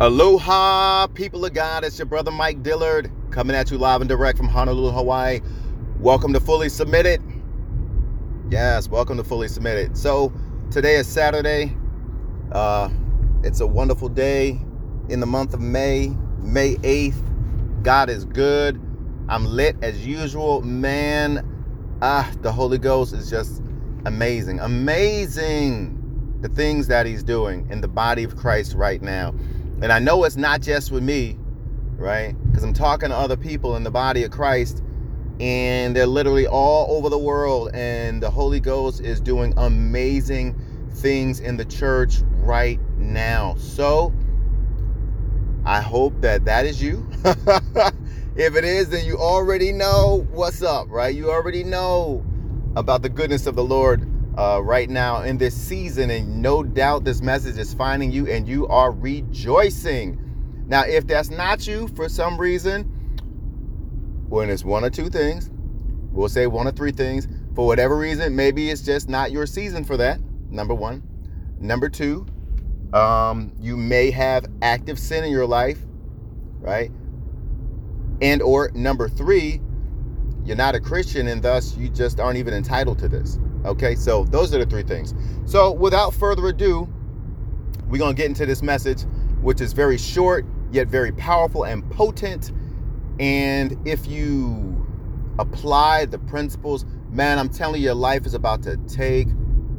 Aloha, people of God. It's your brother Mike Dillard coming at you live and direct from Honolulu, Hawaii. Welcome to Fully Submitted. Yes, welcome to Fully Submitted. So, today is Saturday. Uh, it's a wonderful day in the month of May, May 8th. God is good. I'm lit as usual. Man, ah, the Holy Ghost is just amazing. Amazing the things that He's doing in the body of Christ right now. And I know it's not just with me, right? Because I'm talking to other people in the body of Christ, and they're literally all over the world, and the Holy Ghost is doing amazing things in the church right now. So I hope that that is you. if it is, then you already know what's up, right? You already know about the goodness of the Lord uh, right now in this season. And no doubt this message is finding you and you are rejoicing. Now, if that's not you for some reason, when it's one or two things, we'll say one or three things. For whatever reason, maybe it's just not your season for that. Number one. Number two, um, you may have active sin in your life, right? And or number three, you're not a Christian and thus you just aren't even entitled to this. Okay, so those are the three things. So without further ado, we're going to get into this message, which is very short, yet very powerful and potent. And if you apply the principles, man, I'm telling you, your life is about to take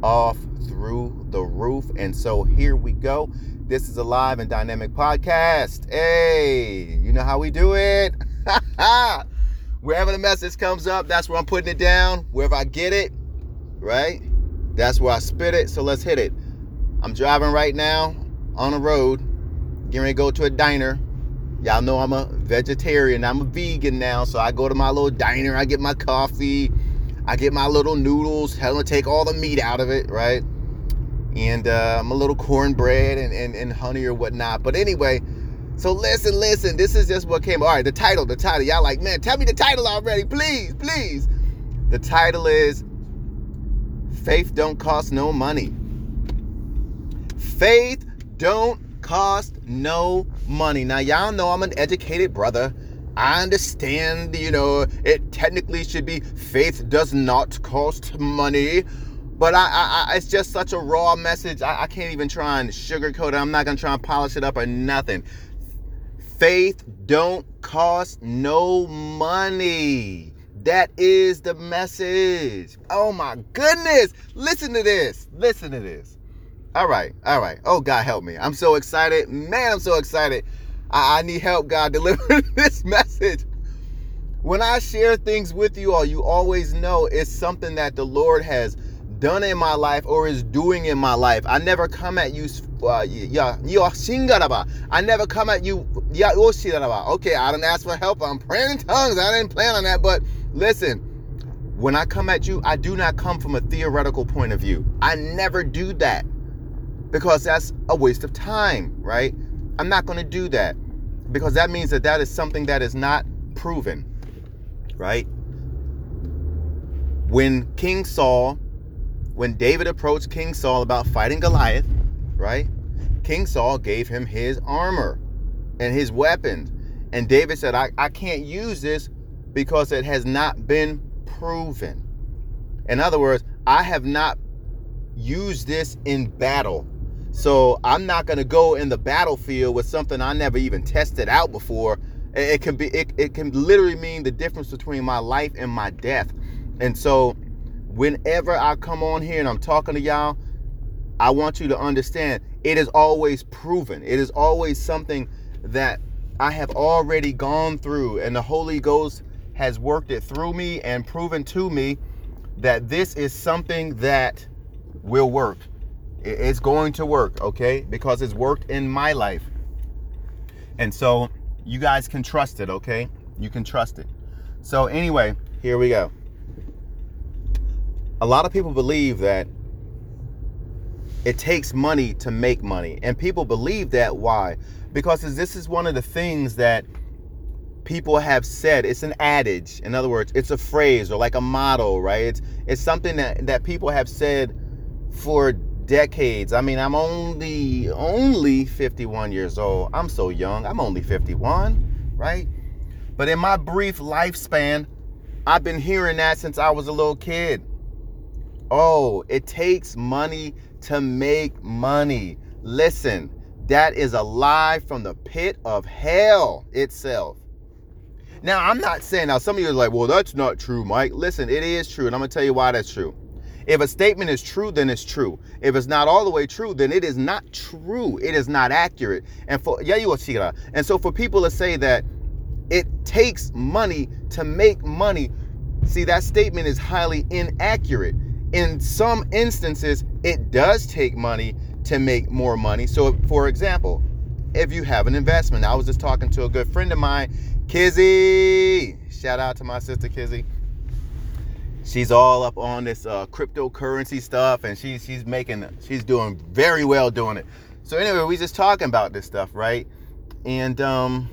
off through the roof. And so here we go. This is a live and dynamic podcast. Hey, you know how we do it. Wherever the message comes up, that's where I'm putting it down. Wherever I get it, right? That's where I spit it. So let's hit it. I'm driving right now on a road, getting ready to go to a diner. Y'all know I'm a vegetarian. I'm a vegan now. So I go to my little diner. I get my coffee. I get my little noodles. Hell, I take all the meat out of it, right? And uh, I'm a little cornbread and, and, and honey or whatnot. But anyway, so listen, listen. This is just what came. All right, the title, the title. Y'all like, man, tell me the title already, please, please. The title is Faith don't cost no money. Faith don't cost no money. Now, y'all know I'm an educated brother. I understand, you know, it technically should be faith does not cost money. But I, I, it's just such a raw message. I, I can't even try and sugarcoat it. I'm not gonna try and polish it up or nothing. Faith don't cost no money. That is the message. Oh my goodness. Listen to this. Listen to this. All right. All right. Oh, God, help me. I'm so excited. Man, I'm so excited. I, I need help, God, deliver this message. When I share things with you all, you always know it's something that the Lord has done in my life or is doing in my life. I never come at you uh, yeah, I never come at you yeah, Okay, I don't ask for help. I'm praying in tongues. I didn't plan on that, but listen, when I come at you, I do not come from a theoretical point of view. I never do that because that's a waste of time, right? I'm not going to do that because that means that that is something that is not proven, right? When King Saul when David approached King Saul about fighting Goliath, right? King Saul gave him his armor and his weapons. And David said, I, I can't use this because it has not been proven. In other words, I have not used this in battle. So I'm not going to go in the battlefield with something I never even tested out before. It can be it, it can literally mean the difference between my life and my death. And so whenever I come on here and I'm talking to y'all, I want you to understand it is always proven. It is always something that I have already gone through, and the Holy Ghost has worked it through me and proven to me that this is something that will work. It's going to work, okay? Because it's worked in my life. And so you guys can trust it, okay? You can trust it. So, anyway, here we go a lot of people believe that it takes money to make money. And people believe that. Why? Because this is one of the things that people have said. It's an adage. In other words, it's a phrase or like a motto, right? It's, it's something that, that people have said for decades. I mean, I'm only only 51 years old. I'm so young. I'm only 51, right? But in my brief lifespan, I've been hearing that since I was a little kid. Oh, it takes money to make money. Listen, that is a lie from the pit of hell itself. Now, I'm not saying, now some of you are like, well, that's not true, Mike. Listen, it is true, and I'm going to tell you why that's true. If a statement is true, then it's true. If it's not all the way true, then it is not true. It is not accurate. And for yeah, you shira. And so for people to say that it takes money to make money, see that statement is highly inaccurate. In some instances, it does take money to make more money. So for example, if you have an investment, I was just talking to a good friend of mine, Kizzy. Shout out to my sister Kizzy. She's all up on this uh, cryptocurrency stuff and she's she's making she's doing very well doing it. So anyway we just talking about this stuff right? And um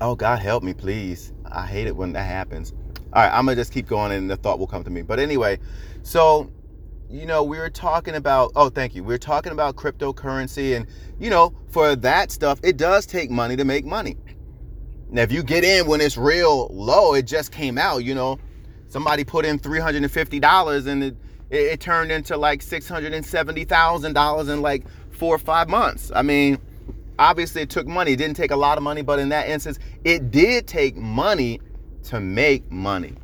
oh god help me please. I hate it when that happens. All right i'm gonna just keep going and the thought will come to me. But anyway so you know we were talking about oh thank you. We were talking about cryptocurrency and you know for that stuff it does take money to make money now if you get in when it's real low it just came out you know somebody put in $350 and it, it, it turned into like $670,000 in like four or five months. I mean, obviously it took money. It didn't take a lot of money, but in that instance, it did take money to make money.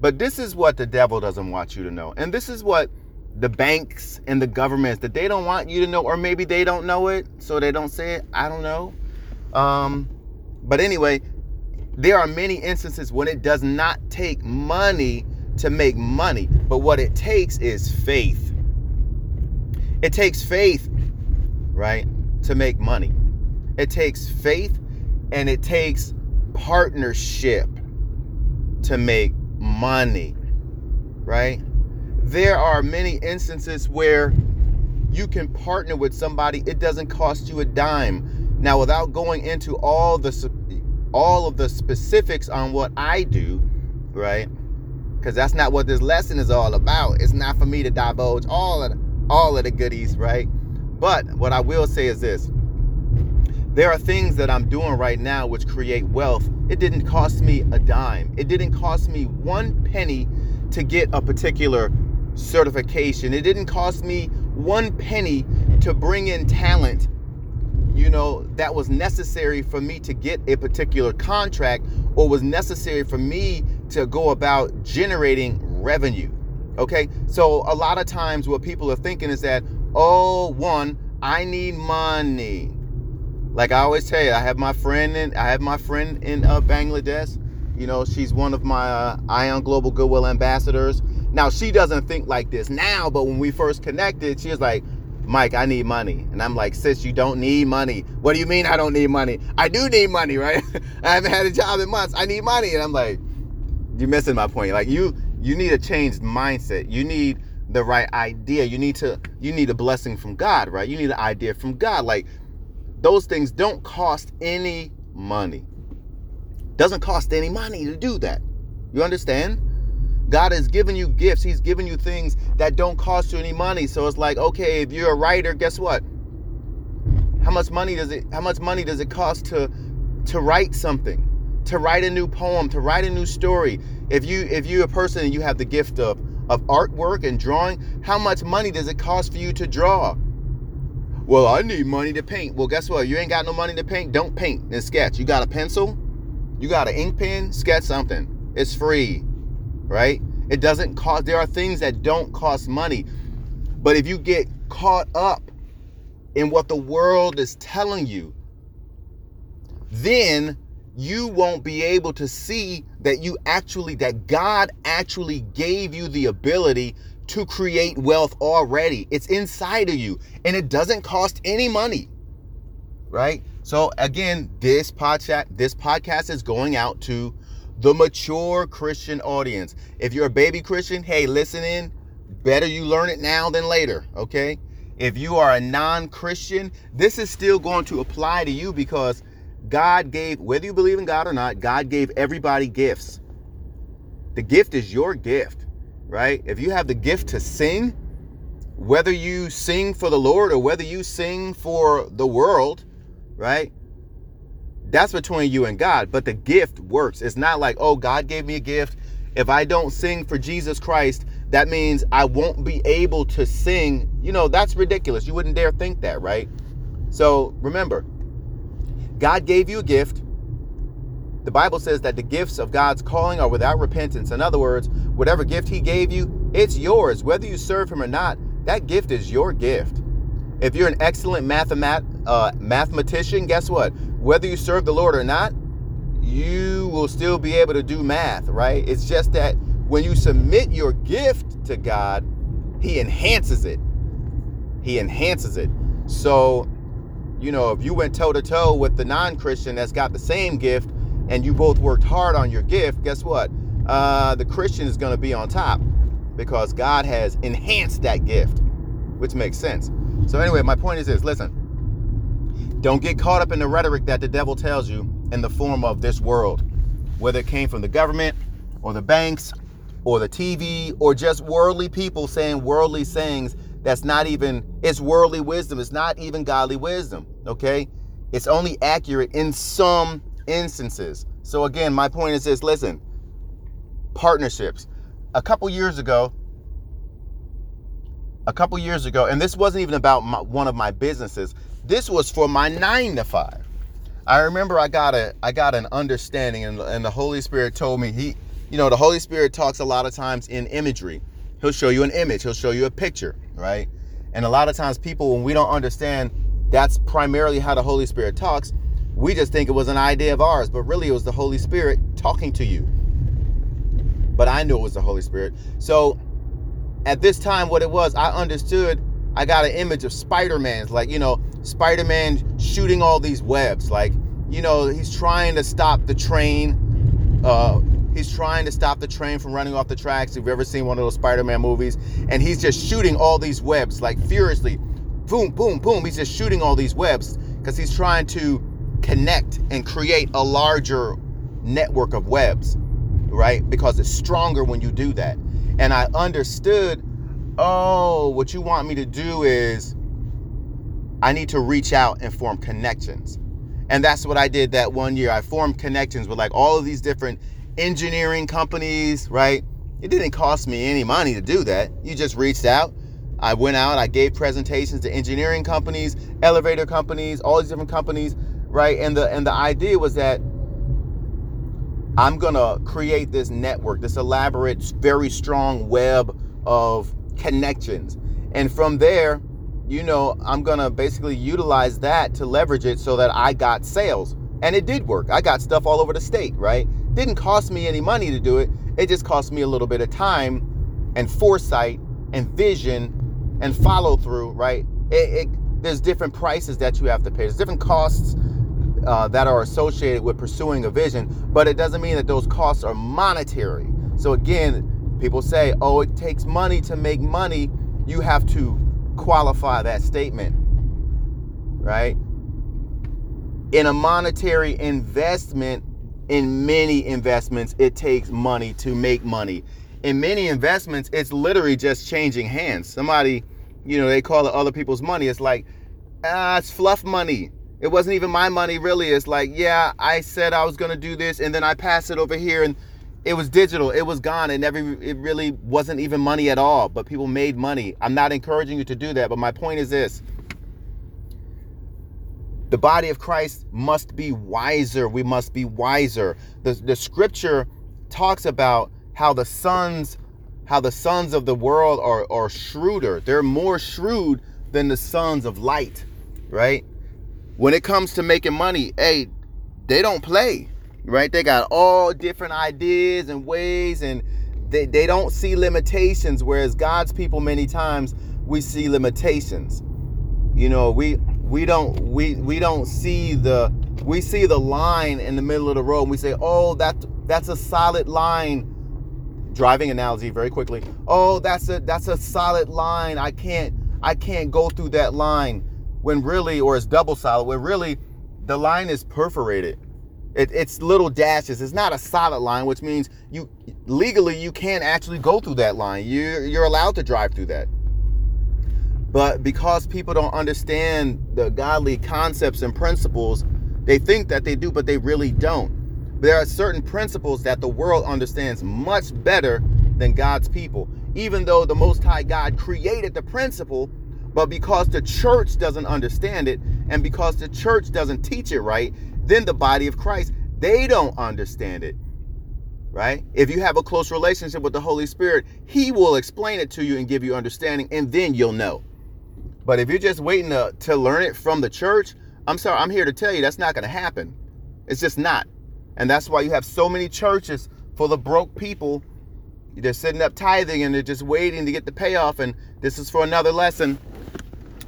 But this is what the devil doesn't want you to know. And this is what the banks and the governments that they don't want you to know, or maybe they don't know it, so they don't say it. I don't know. Um, but anyway, there are many instances when it does not take money to make money, but what it takes is faith. It takes faith, right, to make money. It takes faith and it takes partnership to make money, right? There are many instances where you can partner with somebody, it doesn't cost you a dime. Now, without going into all the all of the specifics on what I do, right? Because that's not what this lesson is all about. It's not for me to divulge all of all of the goodies, right? But what I will say is this. There are things that I'm doing right now which create wealth. It didn't cost me a dime. It didn't cost me one penny to get a particular certification. It didn't cost me one penny to bring in talent you know, that was necessary for me to get a particular contract or was necessary for me to go about generating revenue. Okay, so a lot of times what people are thinking is that, oh, one, I need money. Like I always tell you, I have my friend in I have my friend in uh, Bangladesh. You know, she's one of my uh, Ion Global Goodwill ambassadors. Now she doesn't think like this now, but when we first connected, she was like, Mike, I need money. And I'm like, sis, you don't need money. What do you mean I don't need money? I do need money, right? I haven't had a job in months. I need money. And I'm like, you're missing my point. Like you you need a changed mindset. You need the right idea. You need to you need a blessing from God, right? You need an idea from God. Like those things don't cost any money. Doesn't cost any money to do that. You understand? God has given you gifts. He's given you things that don't cost you any money. So it's like, okay, if you're a writer, guess what? How much money does it how much money does it cost to to write something? To write a new poem, to write a new story. If you if you're a person and you have the gift of of artwork and drawing, how much money does it cost for you to draw? Well, I need money to paint. Well, guess what? You ain't got no money to paint. Don't paint and sketch. You got a pencil? You got an ink pen? Sketch something. It's free right? It doesn't cost, there are things that don't cost money. But if you get caught up in what the world is telling you, then you won't be able to see that you actually, that God actually gave you the ability to create wealth already. It's inside of you and it doesn't cost any money. Right? So again, this podcast this podcast is going out to the mature Christian audience. If you're a baby Christian, hey, listen in. Better you learn it now than later, okay? If you are a non Christian, this is still going to apply to you because God gave, whether you believe in God or not, God gave everybody gifts. The gift is your gift, right? If you have the gift to sing, whether you sing for the Lord or whether you sing for the world, right? That's between you and God. But the gift works. It's not like, oh, God gave me a gift. If I don't sing for Jesus Christ, that means I won't be able to sing. You know, that's ridiculous. You wouldn't dare think that, right? So remember, God gave you a gift. The Bible says that the gifts of God's calling are without repentance. In other words, whatever gift He gave you, it's yours. Whether you serve Him or not, that gift is your gift. If you're an excellent mathemat, uh, mathematician, guess what? Whether you serve the Lord or not, you will still be able to do math, right? It's just that when you submit your gift to God, He enhances it. He enhances it. So, you know, if you went toe to toe with the non Christian that's got the same gift and you both worked hard on your gift, guess what? Uh, the Christian is going to be on top because God has enhanced that gift, which makes sense. So, anyway, my point is this listen, don't get caught up in the rhetoric that the devil tells you in the form of this world, whether it came from the government or the banks or the TV or just worldly people saying worldly sayings that's not even, it's worldly wisdom. It's not even godly wisdom, okay? It's only accurate in some instances. So, again, my point is this listen, partnerships. A couple years ago, a couple years ago, and this wasn't even about my, one of my businesses. This was for my nine to five. I remember I got a I got an understanding, and, and the Holy Spirit told me he, you know, the Holy Spirit talks a lot of times in imagery. He'll show you an image. He'll show you a picture, right? And a lot of times, people when we don't understand, that's primarily how the Holy Spirit talks. We just think it was an idea of ours, but really it was the Holy Spirit talking to you. But I knew it was the Holy Spirit. So at this time, what it was, I understood. I got an image of Spider-Man's, like you know, Spider-Man shooting all these webs, like you know, he's trying to stop the train. Uh, he's trying to stop the train from running off the tracks. If you've ever seen one of those Spider-Man movies, and he's just shooting all these webs like furiously, boom, boom, boom. He's just shooting all these webs because he's trying to connect and create a larger network of webs, right? Because it's stronger when you do that and I understood, oh, what you want me to do is I need to reach out and form connections. And that's what I did that one year. I formed connections with like all of these different engineering companies, right? It didn't cost me any money to do that. You just reached out. I went out, I gave presentations to engineering companies, elevator companies, all these different companies, right? And the and the idea was that I'm going to create this network, this elaborate, very strong web of connections. And from there, you know, I'm going to basically utilize that to leverage it so that I got sales. And it did work. I got stuff all over the state, right? Didn't cost me any money to do it. It just cost me a little bit of time and foresight and vision and follow through, right? It, it, there's different prices that you have to pay. There's different costs uh, that are associated with pursuing a vision, but it doesn't mean that those costs are monetary. So again, people say, oh, it takes money to make money. You have to qualify that statement, right? In a monetary investment, in many investments, it takes money to make money. In many investments, it's literally just changing hands. Somebody, you know, they call it other people's money. It's like, ah, it's fluff money it wasn't even my money really it's like yeah i said i was going to do this and then i pass it over here and it was digital it was gone it never it really wasn't even money at all but people made money. I'm not encouraging you to do that but my point is this. The body of christ must be wiser. We must be wiser. The, the scripture talks about how the sons how the sons of the world are, are shrewder. They're more shrewd than the sons of light right? When it comes to making money, hey, they don't play, right? They got all different ideas and ways, and they, they don't see limitations. Whereas God's people, many times, we see limitations. You know, we we don't we we don't see the we see the line in the middle of the road and we say, oh, that that's a solid line. Driving analogy very quickly. Oh, that's a that's a solid line. I can't I can't go through that line when really, or it's double solid, when really the line is perforated. It, it's little dashes. It's not a solid line, which means you legally you can't actually go through that line. You're, you're allowed to drive through that. But because people don't understand the godly concepts and principles, they think that they do, but they really don't. There are certain principles that the world understands much better than God's people. Even though the Most High God created the principle, but because the church doesn't understand it, and because the church doesn't teach it right, then the body of Christ, they don't understand it. Right? If you have a close relationship with the Holy Spirit, He will explain it to you and give you understanding, and then you'll know. But if you're just waiting to, to learn it from the church, I'm sorry, I'm here to tell you that's not going to happen. It's just not. And that's why you have so many churches full of broke people. They're sitting up tithing and they're just waiting to get the payoff. And this is for another lesson.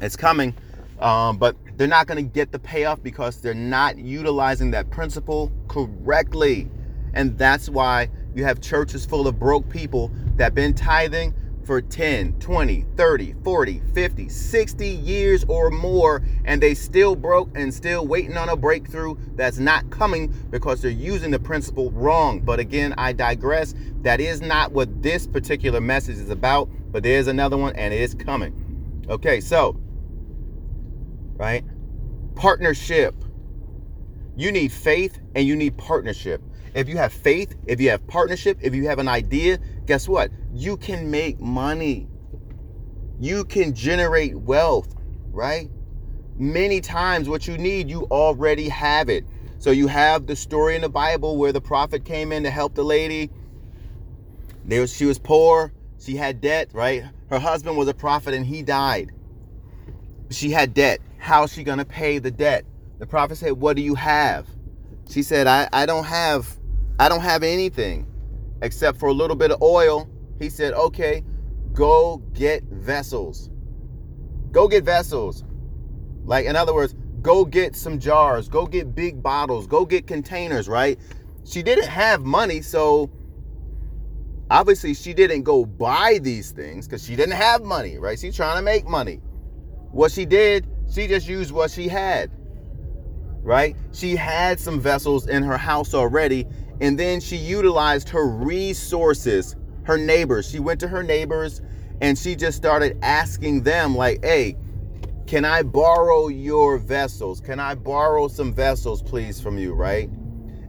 It's coming. Um, but they're not going to get the payoff because they're not utilizing that principle correctly. And that's why you have churches full of broke people that been tithing for 10, 20, 30, 40, 50, 60 years or more, and they still broke and still waiting on a breakthrough that's not coming because they're using the principle wrong. But again, I digress. That is not what this particular message is about, but there's another one and it is coming. Okay, so, right? Partnership. You need faith and you need partnership. If you have faith, if you have partnership, if you have an idea, guess what? You can make money. You can generate wealth, right? Many times, what you need, you already have it. So, you have the story in the Bible where the prophet came in to help the lady. She was poor, she had debt, right? Her husband was a prophet and he died. She had debt. How's she going to pay the debt? The prophet said, What do you have? She said, I, I don't have I don't have anything except for a little bit of oil. He said, okay, go get vessels. Go get vessels. Like, in other words, go get some jars, go get big bottles, go get containers, right? She didn't have money, so obviously she didn't go buy these things because she didn't have money, right? She's trying to make money. What she did, she just used what she had, right? She had some vessels in her house already, and then she utilized her resources, her neighbors. She went to her neighbors and she just started asking them, like, hey, can I borrow your vessels? Can I borrow some vessels, please, from you, right?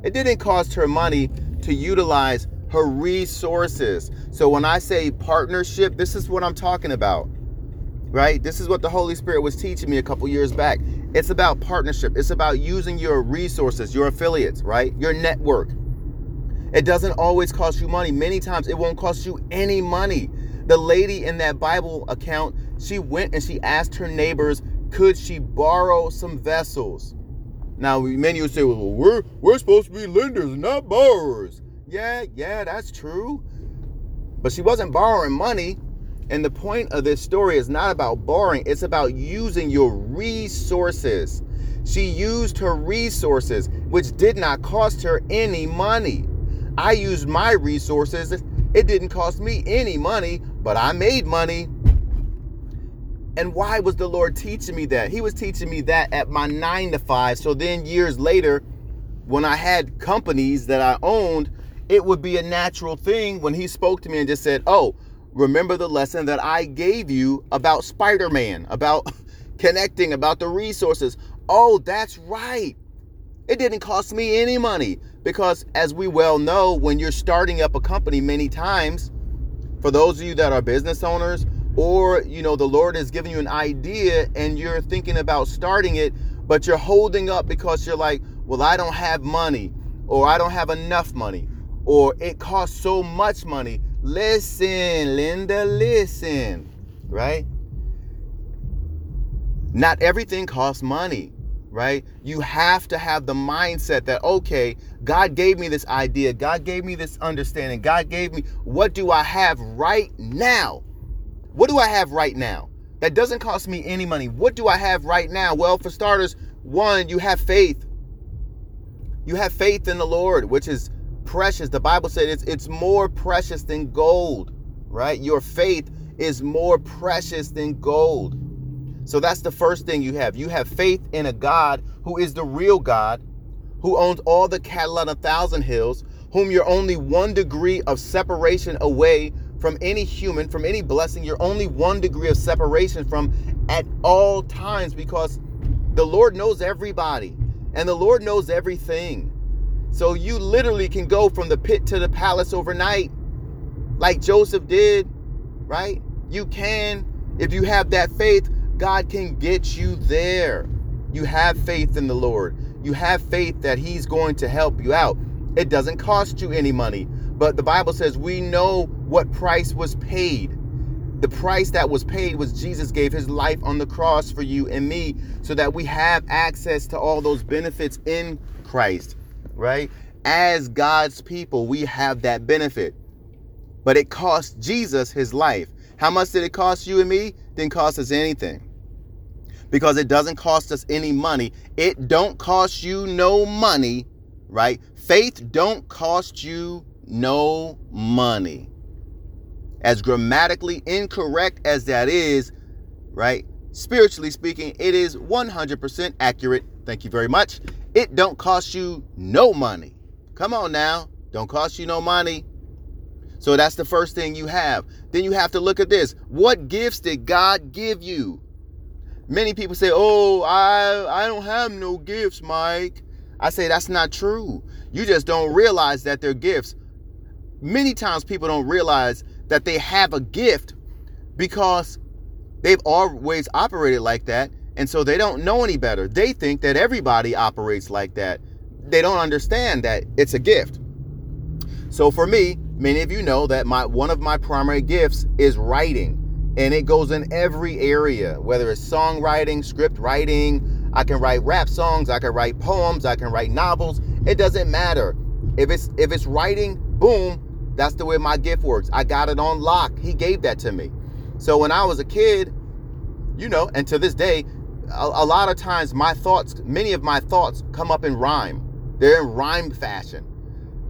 It didn't cost her money to utilize her resources. So when I say partnership, this is what I'm talking about, right? This is what the Holy Spirit was teaching me a couple years back. It's about partnership, it's about using your resources, your affiliates, right? Your network it doesn't always cost you money. Many times it won't cost you any money. The lady in that Bible account, she went and she asked her neighbors, could she borrow some vessels? Now, many would say, well, we're, we're supposed to be lenders, not borrowers. Yeah, yeah, that's true. But she wasn't borrowing money. And the point of this story is not about borrowing, it's about using your resources. She used her resources, which did not cost her any money. I used my resources. It didn't cost me any money, but I made money. And why was the Lord teaching me that? He was teaching me that at my nine to five. So then, years later, when I had companies that I owned, it would be a natural thing when He spoke to me and just said, Oh, remember the lesson that I gave you about Spider Man, about connecting, about the resources. Oh, that's right. It didn't cost me any money because, as we well know, when you're starting up a company, many times, for those of you that are business owners, or you know, the Lord has given you an idea and you're thinking about starting it, but you're holding up because you're like, well, I don't have money, or I don't have enough money, or it costs so much money. Listen, Linda, listen, right? Not everything costs money right? You have to have the mindset that, okay, God gave me this idea, God gave me this understanding, God gave me, what do I have right now? What do I have right now? That doesn't cost me any money. What do I have right now? Well, for starters, one, you have faith. You have faith in the Lord, which is precious. The Bible said it's it's more precious than gold, right? Your faith is more precious than gold. So that's the first thing you have. You have faith in a God who is the real God, who owns all the cattle on a thousand hills, whom you're only one degree of separation away from any human, from any blessing. You're only one degree of separation from at all times because the Lord knows everybody and the Lord knows everything. So you literally can go from the pit to the palace overnight, like Joseph did, right? You can. If you have that faith, God can get you there. You have faith in the Lord. You have faith that He's going to help you out. It doesn't cost you any money. But the Bible says we know what price was paid. The price that was paid was Jesus gave his life on the cross for you and me so that we have access to all those benefits in Christ, right? As God's people, we have that benefit. But it cost Jesus his life. How much did it cost you and me? Didn't cost us anything. Because it doesn't cost us any money. It don't cost you no money, right? Faith don't cost you no money. As grammatically incorrect as that is, right? Spiritually speaking, it is 100% accurate. Thank you very much. It don't cost you no money. Come on now. Don't cost you no money. So that's the first thing you have. Then you have to look at this. What gifts did God give you? Many people say, "Oh, I I don't have no gifts, Mike." I say that's not true. You just don't realize that they're gifts many times people don't realize that they have a gift because they've always operated like that and so they don't know any better. They think that everybody operates like that. They don't understand that it's a gift. So for me many of you know that my one of my primary gifts is writing. And it goes in every area whether it's songwriting script writing. I can write rap songs i can write poems i can write novels. It doesn't matter. If it's if it's writing boom that's the way my gift works. I got it on lock. He gave that to me. So when I was a kid, you know, and to this day, a, a, lot of times my thoughts, many of my thoughts come up in rhyme. They're in rhyme fashion.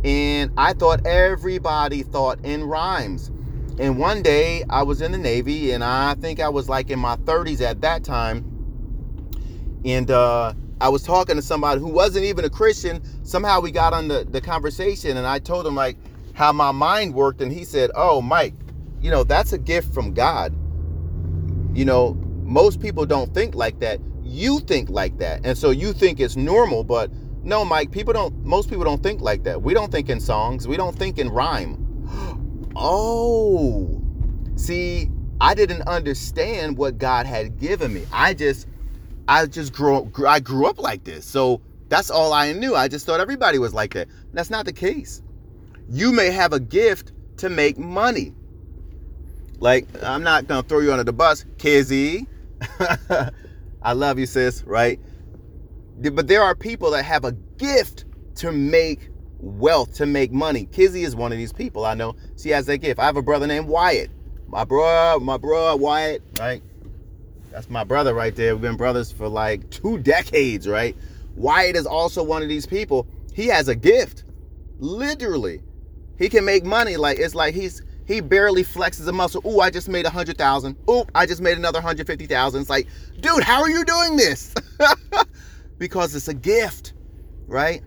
And I thought everybody thought in rhymes. And one day I was in the Navy and I think I was like in my 30s at that time. And uh, I was talking to somebody who wasn't even a Christian. Somehow we got on the, the conversation and I told him, like, how my mind worked and he said oh mike you know that's a gift from god you know most people don't think like that. You think like that. And so you think it's normal but no mike people don't most people don't think like that. We don't think in songs. We don't think in rhyme. Oh see i didn't understand what god had given me. I just i just grew up i grew up like this. So that's all i knew. I just thought everybody was like that. That's not the case. You may have a gift to make money. Like, I'm not gonna throw you under the bus, Kizzy. I love you, sis, right? But there are people that have a gift to make wealth, to make money. Kizzy is one of these people. I know she has that gift. I have a brother named Wyatt. My bro, my bro, Wyatt, right? That's my brother right there. We've been brothers for like two decades, right? Wyatt is also one of these people. He has a gift, literally. He can make money like it's like he's he barely flexes a muscle. Ooh, I just made a hundred thousand. Ooh, I just made another hundred fifty thousand. It's like, dude, how are you doing this? because it's a gift, right?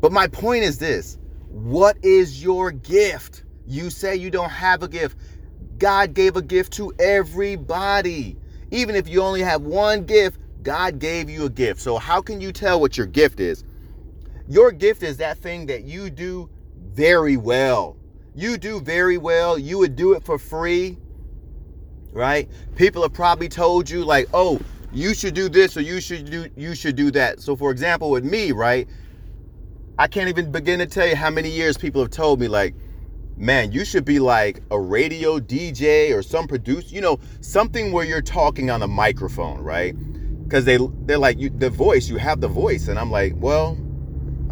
But my point is this: what is your gift? You say you don't have a gift. God gave a gift to everybody. Even if you only have one gift, God gave you a gift. So how can you tell what your gift is? Your gift is that thing that you do very well. You do very well. You would do it for free, right? People have probably told you like, "Oh, you should do this or you should do you should do that." So for example, with me, right? I can't even begin to tell you how many years people have told me like, "Man, you should be like a radio DJ or some producer, you know, something where you're talking on a microphone, right?" Cuz they they're like, "You the voice, you have the voice." And I'm like, "Well,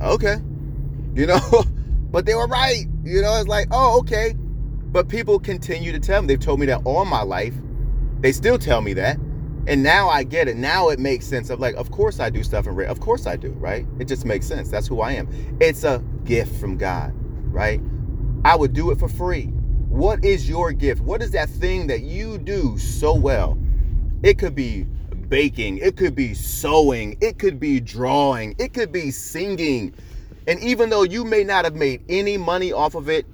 okay." You know, But they were right. You know, it's like, oh, okay. But people continue to tell me. They've told me that all my life. They still tell me that. And now I get it. Now it makes sense of like, of course I do stuff in red. Of course I do, right? It just makes sense. That's who I am. It's a gift from God, right? I would do it for free. What is your gift? What is that thing that you do so well? It could be baking, it could be sewing, it could be drawing, it could be singing, and even though you may not have made any money off of it,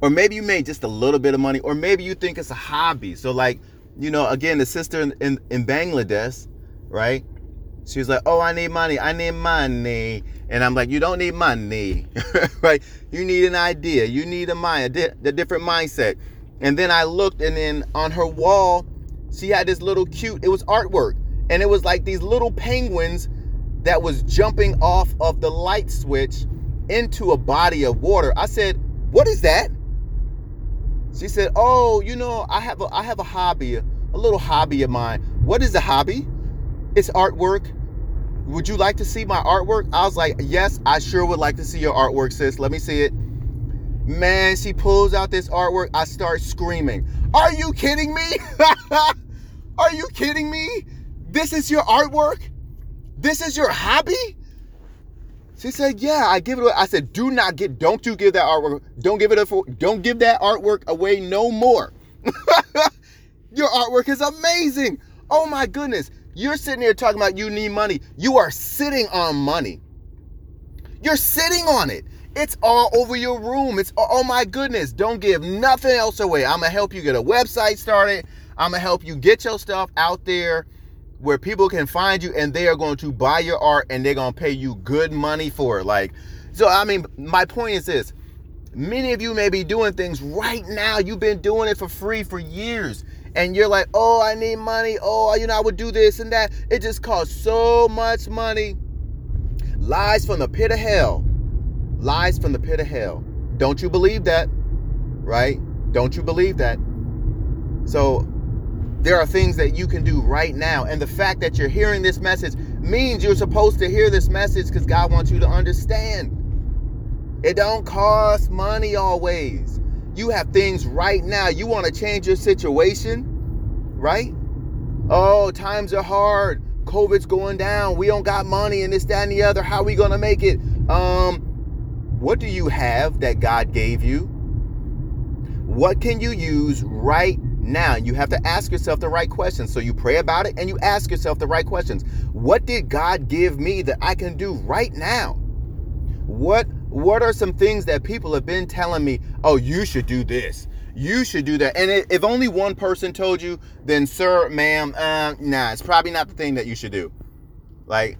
or maybe you made just a little bit of money, or maybe you think it's a hobby. So, like, you know, again, the sister in, in, in Bangladesh, right? She's like, oh, I need money. I need money. And I'm like, you don't need money, right? You need an idea. You need a mind, a, di- a different mindset. And then I looked, and then on her wall, she had this little cute, it was artwork. And it was like these little penguins that was jumping off of the light switch into a body of water. I said, what is that? She said, "Oh, you know, I have a I have a hobby, a little hobby of mine. What is a hobby? It's artwork. Would you like to see my artwork?" I was like, "Yes, I sure would like to see your artwork, sis. Let me see it." Man, she pulls out this artwork. I start screaming. Are you kidding me? Are you kidding me? This is your artwork? This is your hobby? She said, "Yeah, I give it away." I said, "Do not get, don't you give that artwork, don't give it up, don't give that artwork away no more." Your artwork is amazing. Oh my goodness, you're sitting here talking about you need money. You are sitting on money. You're sitting on it. It's all over your room. It's oh my goodness. Don't give nothing else away. I'm gonna help you get a website started. I'm gonna help you get your stuff out there where people can find you and they are going to buy your art and they're going to pay you good money for it. Like, so I mean, my point is this many of you may be doing things right now. You've been doing it for free for years. And you're like, oh, I need money. Oh, you know, I would do this and that. It just costs so much money. Lies from the pit of hell. Lies from the pit of hell. Don't you believe that? Right? Don't you believe that? So there are things that you can do right now. And the fact that you're hearing this message means you're supposed to hear this message because God wants you to understand. It don't cost money always. You have things right now. You want to change your situation, right? Oh, times are hard. COVID's going down. We don't got money and this, that, and the other. How are we gonna make it? Um, what do you have that God gave you? What can you use right now, you have to ask yourself the right questions. So you pray about it and you ask yourself the right questions. What did God give me that I can do right now? What what are some things that people have been telling me, "Oh, you should do this. You should do that." And if only one person told you, then sir, ma'am, uh, nah, it's probably not the thing that you should do. Like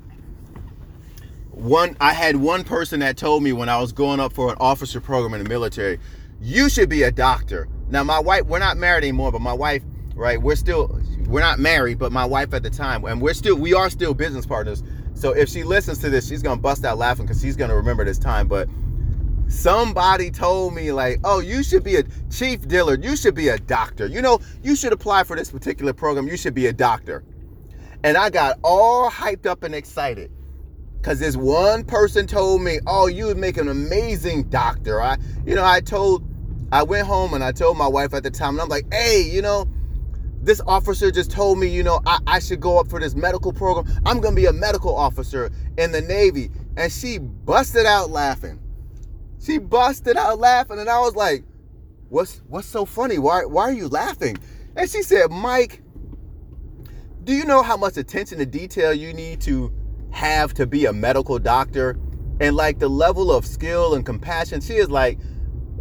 one I had one person that told me when I was going up for an officer program in the military, "You should be a doctor." Now my wife, we're not married anymore, but my wife, right? We're still we're not married, but my wife at the time, and we're still we are still business partners. So if she listens to this, she's gonna bust out laughing because she's gonna remember this time. But somebody told me like, oh, you should be a chief Dillard, you should be a doctor. You know, you should apply for this particular program. You should be a doctor. And I got all hyped up and excited. Cause this one person told me, "Oh, you would make an amazing doctor." I, you know, I told I went home and I told my wife at the time, and I'm like, hey, you know, this officer just told me, you know, I, I should go up for this medical program. I'm gonna be a medical officer in the Navy. And she busted out laughing. She busted out laughing, and I was like, What's what's so funny? Why why are you laughing? And she said, Mike, do you know how much attention to detail you need to have to be a medical doctor? And like the level of skill and compassion, she is like,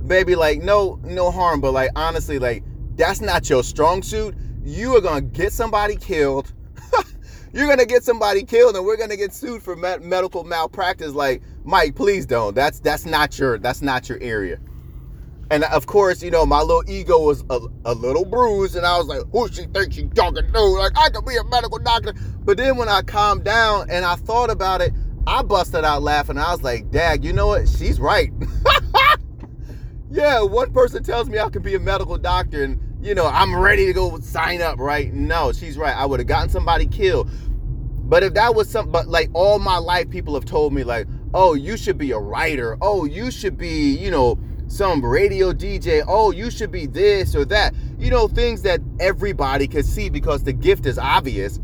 baby, like no no harm, but like honestly, like that's not your strong suit. You are gonna get somebody killed. You're gonna get somebody killed, and we're gonna get sued for med- medical malpractice. Like Mike, please don't. That's that's not your that's not your area. And of course, you know, my little ego was a, a little bruised, and I was like, who she thinks she talking to? Like, I could be a medical doctor. But then when I calmed down and I thought about it, I busted out laughing. I was like, Dad, you know what? She's right. yeah, one person tells me I could be a medical doctor and, you know, I'm ready to go sign up, right? No, she's right. I would have gotten somebody killed. But if that was some, but like all my life, people have told me, like, oh, you should be a writer. Oh, you should be, you know, some radio DJ. Oh, you should be this or that. You know, things that everybody could see because the gift is obvious.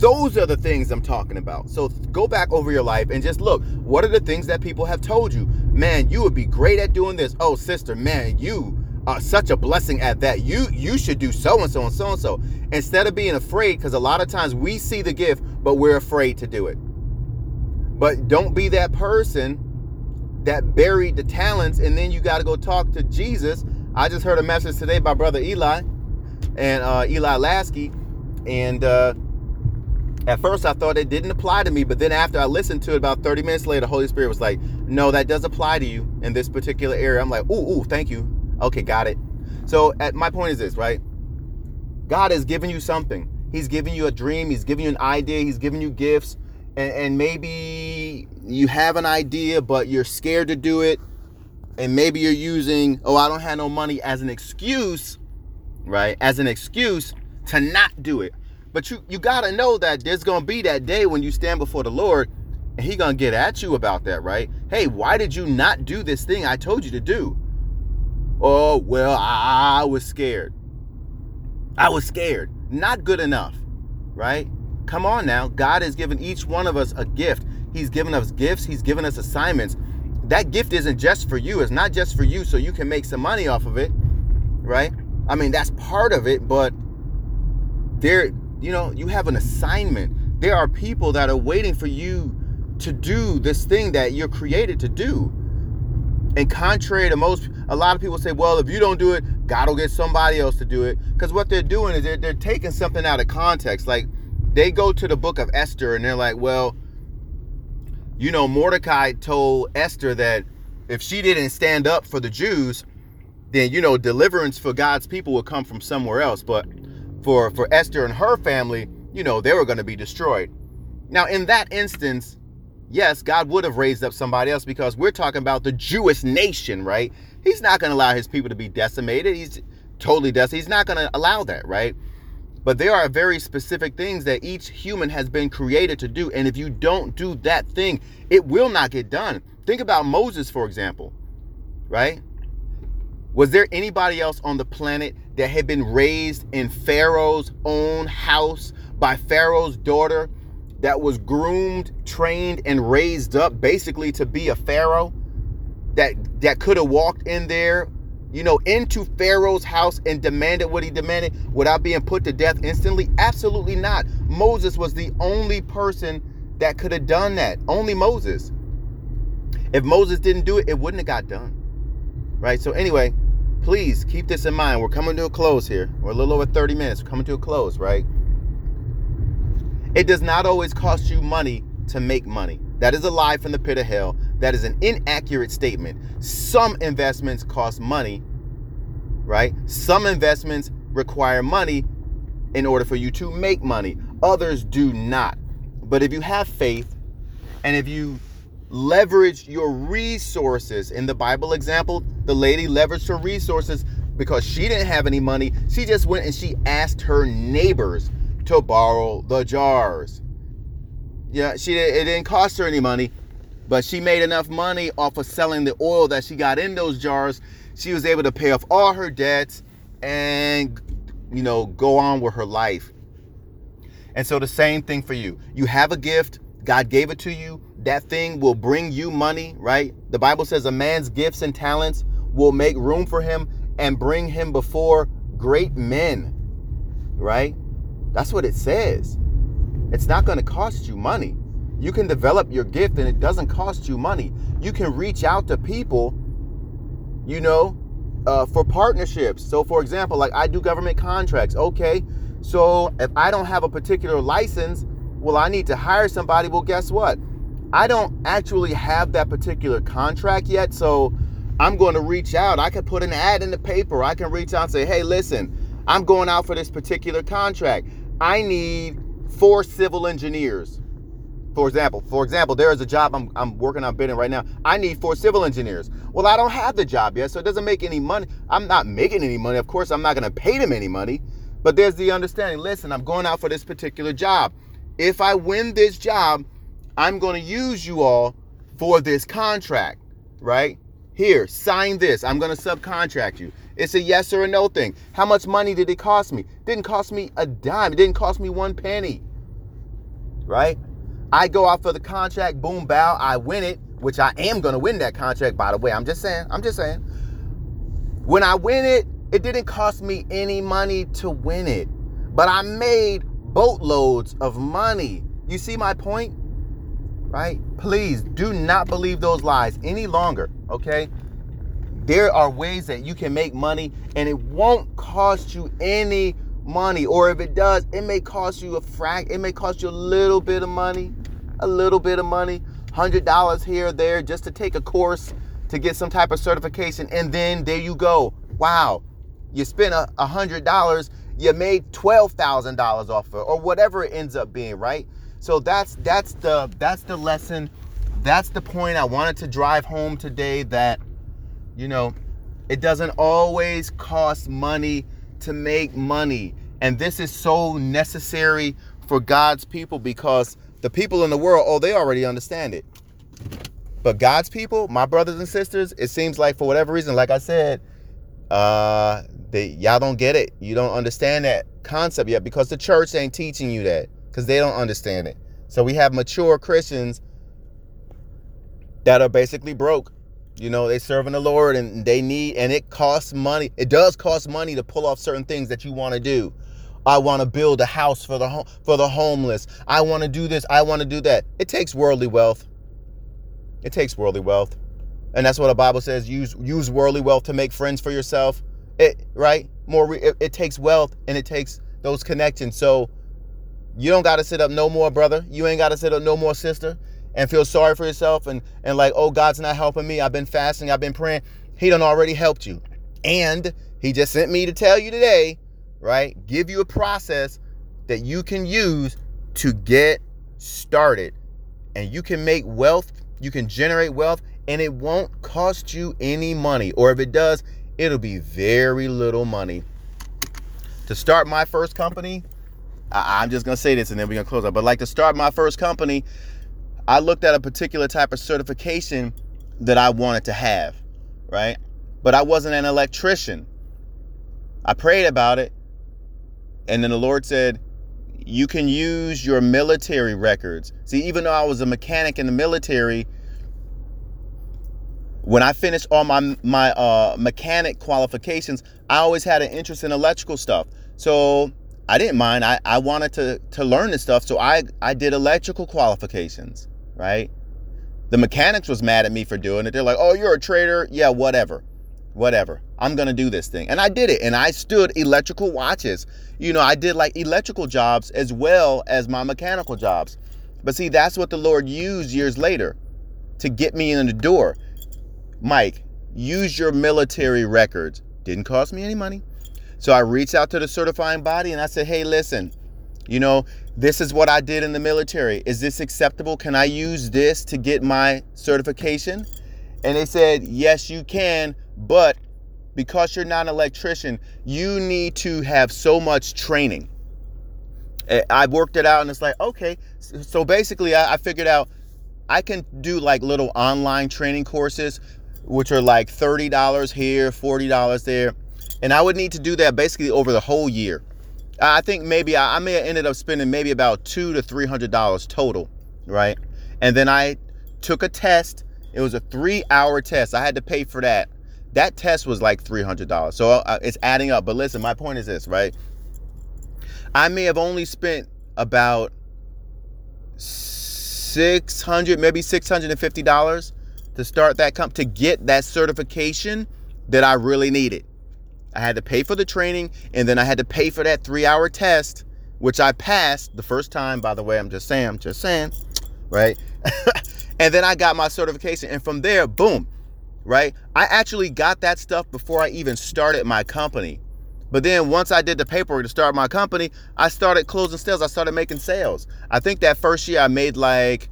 Those are the things I'm talking about. So go back over your life and just look. What are the things that people have told you? Man, you would be great at doing this. Oh, sister, man, you are such a blessing at that. You you should do so and so and so and so. Instead of being afraid, because a lot of times we see the gift, but we're afraid to do it. But don't be that person that buried the talents, and then you got to go talk to Jesus. I just heard a message today by Brother Eli and uh, Eli Lasky, and uh, at first I thought it didn't apply to me, but then after I listened to it about 30 minutes later, Holy Spirit was like, "No, that does apply to you in this particular area." I'm like, "Ooh, ooh, thank you. Okay, got it." So, at my point is this, right? God has given you something. He's giving you a dream. He's giving you an idea. He's giving you gifts and, and maybe you have an idea, but you're scared to do it. And maybe you're using, oh, I don't have no money as an excuse, right? As an excuse to not do it. But you you gotta know that there's gonna be that day when you stand before the Lord and he gonna get at you about that, right? Hey, why did you not do this thing I told you to do? Oh, well, I, I was scared. I was scared. Not good enough, right? Come on now. God has given each one of us a gift. He's given us gifts, He's given us assignments. That gift isn't just for you, it's not just for you so you can make some money off of it, right? I mean, that's part of it, but there, you know, you have an assignment. There are people that are waiting for you to do this thing that you're created to do. And contrary to most, a lot of people say, well, if you don't do it, God will get somebody else to do it. Because what they're doing is they're, they're taking something out of context. Like, they go to the book of Esther and they're like, well, you know, Mordecai told Esther that if she didn't stand up for the Jews, then you know, deliverance for God's people would come from somewhere else. But for for Esther and her family, you know, they were going to be destroyed. Now, in that instance, yes, God would have raised up somebody else because we're talking about the Jewish nation, right? He's not going to allow his people to be decimated. He's totally decimated. He's not going to allow that, right? But there are very specific things that each human has been created to do. And if you don't do that thing, it will not get done. Think about Moses, for example, right? Was there anybody else on the planet that had been raised in Pharaoh's own house by Pharaoh's daughter that was groomed, trained, and raised up basically to be a Pharaoh that that could have walked in there you know, into Pharaoh's house and demanded what he demanded without being put to death instantly? Absolutely not. Moses was the only person that could have done that. Only Moses. If Moses didn't do it, it wouldn't have got done. Right? So, anyway, please keep this in mind. We're coming to a close here. We're a little over 30 minutes. We're coming to a close, right? It does not always cost you money to make money. That is a lie from the pit of hell. That is an inaccurate statement. Some investments cost money, right? Some investments require money in order for you to make money. Others do not. But if you have faith and if you leverage your resources, in the Bible example, the lady leveraged her resources because she didn't have any money. She just went and she asked her neighbors to borrow the jars. Yeah, she it didn't cost her any money, but she made enough money off of selling the oil that she got in those jars. She was able to pay off all her debts and you know, go on with her life. And so the same thing for you. You have a gift, God gave it to you. That thing will bring you money, right? The Bible says a man's gifts and talents will make room for him and bring him before great men, right? That's what it says. It's not going to cost you money. You can develop your gift and it doesn't cost you money. You can reach out to people, you know, uh, for partnerships. So, for example, like I do government contracts. Okay, so if I don't have a particular license, well, I need to hire somebody. Well, guess what? I don't actually have that particular contract yet. So, I'm going to reach out. I can put an ad in the paper. I can reach out and say, hey, listen, I'm going out for this particular contract. I need four civil engineers. For example, for example, there is a job I'm, I'm working on bidding right now. I need four civil engineers. Well, I don't have the job yet, so it doesn't make any money. I'm not making any money. Of course, I'm not going to pay them any money. But there's the understanding. Listen, I'm going out for this particular job. If I win this job, I'm going to use you all for this contract, right? Here, sign this. I'm going to subcontract you. It's a yes or a no thing. How much money did it cost me? Didn't cost me a dime. It didn't cost me one penny. Right? I go out for the contract, boom, bow, I win it, which I am going to win that contract, by the way. I'm just saying. I'm just saying. When I win it, it didn't cost me any money to win it, but I made boatloads of money. You see my point? Right? Please do not believe those lies any longer, okay? There are ways that you can make money and it won't cost you any money. Or if it does, it may cost you a frac, it may cost you a little bit of money, a little bit of money, $100 here or there just to take a course to get some type of certification. And then there you go. Wow. You spent a $100, you made $12,000 off it or whatever it ends up being, right? So that's that's the that's the lesson. That's the point I wanted to drive home today that you know, it doesn't always cost money to make money. And this is so necessary for God's people because the people in the world, oh, they already understand it. But God's people, my brothers and sisters, it seems like for whatever reason, like I said, uh, they y'all don't get it. You don't understand that concept yet because the church ain't teaching you that because they don't understand it. So we have mature Christians that are basically broke. You know, they serving the Lord and they need, and it costs money. It does cost money to pull off certain things that you want to do. I want to build a house for the home for the homeless. I want to do this. I want to do that. It takes worldly wealth. It takes worldly wealth, and that's what the Bible says. Use use worldly wealth to make friends for yourself. It right more. It, it takes wealth and it takes those connections. So you don't got to sit up no more, brother. You ain't got to sit up no more, sister, and feel sorry for yourself and, and like, oh, God's not helping me. I've been fasting, I've been praying. He done already helped you. And he just sent me to tell you today, right? Give you a process that you can use to get started. And you can make wealth, you can generate wealth, and it won't cost you any money. Or if it does, it'll be very little money. To start my first company, I, am just gonna say this and then we're gonna close up. But like to start my first company, I looked at a particular type of certification that I wanted to have, right? But I wasn't an electrician. I prayed about it, and then the Lord said, You can use your military records. See, even though I was a mechanic in the military, when I finished all my my uh, mechanic qualifications, I always had an interest in electrical stuff. So I didn't mind. I, I wanted to to learn this stuff, so I I did electrical qualifications, right? The mechanics was mad at me for doing it. They're like, "Oh, you're a traitor." Yeah, whatever. Whatever. I'm going to do this thing. And I did it. And I stood electrical watches. You know, I did like electrical jobs as well as my mechanical jobs. But see, that's what the Lord used years later to get me in the door. Mike, use your military records. Didn't cost me any money. So I reached out to the certifying body and I said, hey, listen, you know, this is what I did in the military. Is this acceptable? Can I use this to get my certification? And they said, yes, you can, but because you're not an electrician, you need to have so much training. I worked it out and it's like, okay. So basically, I figured out I can do like little online training courses, which are like $30 here, $40 there and I would need to do that basically over the whole year. I think maybe I, I may have ended up spending maybe about two to three hundred dollars total, right? And then I took a test. It was a three-hour test. I had to pay for that. That test was like three hundred dollars. So uh, it's adding up. But listen, my point is this, right? I may have only spent about six hundred, maybe six hundred and fifty dollars to start that comp to get that certification that I really needed. I had to pay for the training and then I had to pay for that three hour test, which I passed the first time, by the way. I'm just saying, I'm just saying, right? and then I got my certification. And from there, boom, right? I actually got that stuff before I even started my company. But then once I did the paperwork to start my company, I started closing sales. I started making sales. I think that first year I made like,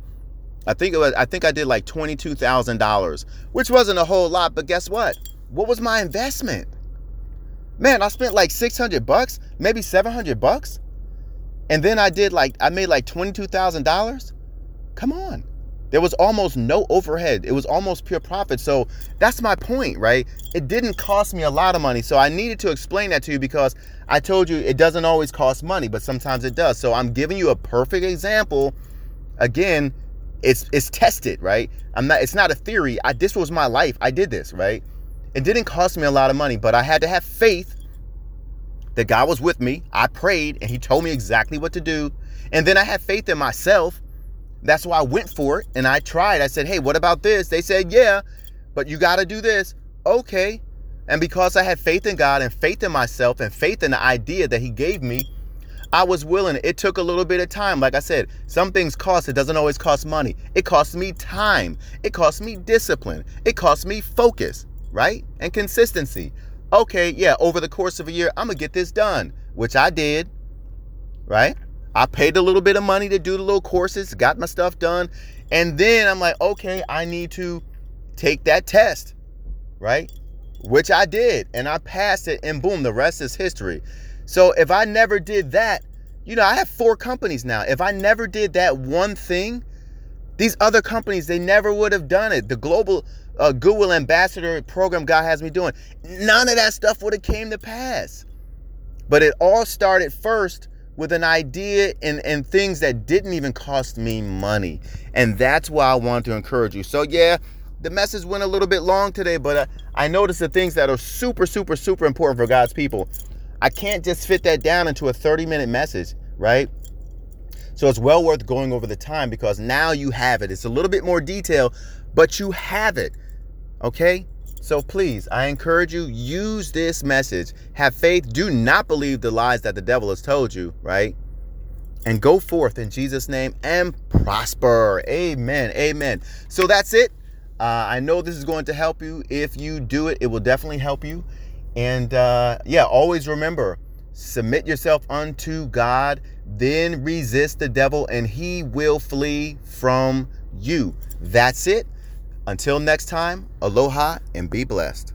I think it was, I think I did like $22,000, which wasn't a whole lot. But guess what? What was my investment? Man, I spent like 600 bucks, maybe 700 bucks. And then I did like, I made like $22,000. Come on. There was almost no overhead. It was almost pure profit. So that's my point, right? It didn't cost me a lot of money. So I needed to explain that to you because I told you it doesn't always cost money, but sometimes it does. So I'm giving you a perfect example. Again, it's it's tested, right? I'm not it's not a theory. I this was my life. I did this, right? It didn't cost me a lot of money, but I had to have faith that God was with me. I prayed and He told me exactly what to do. And then I had faith in myself That's why I went for it and I tried. I said, hey, what about this? They said, yeah, but you got to do this. Okay. And because I had faith in God and faith in myself and faith in the idea that He gave me, I was willing. It took a little bit of time. Like I said, some things cost. It doesn't always cost money. It costs me time. It costs me discipline. It costs me focus, right? And consistency. Okay, yeah, over the course of a year, I'm going to get this done, which I did, right? I paid a little bit of money to do the little courses, got my stuff done. And then I'm like, okay, I need to take that test, right? Which I did. And I passed it, and boom, the rest is history. So if I never did that, you know, I have four companies now. If I never did that one thing, these other companies, they never would have done it. The global uh, Goodwill ambassador program God has me doing, none of that stuff would have came to pass. But it all started first with an idea and, and things that didn't even cost me money. And that's why I want to encourage you. So, yeah, the message went a little bit long today, but uh, I noticed the things that are super, super, super important for God's people. I can't just fit that down into a 30 minute message, right? So it's well worth going over the time because now you have it. It's a little bit more detail, but you have it. Okay? So please, I encourage you, use this message. Have faith. Do not believe the lies that the devil has told you, right? And go forth in Jesus' name and prosper. Amen. Amen. So that's it. Uh, I know this is going to help you. If you do it, it will definitely help you. And uh, yeah, always remember submit yourself unto God, then resist the devil, and he will flee from you. That's it. Until next time, aloha and be blessed.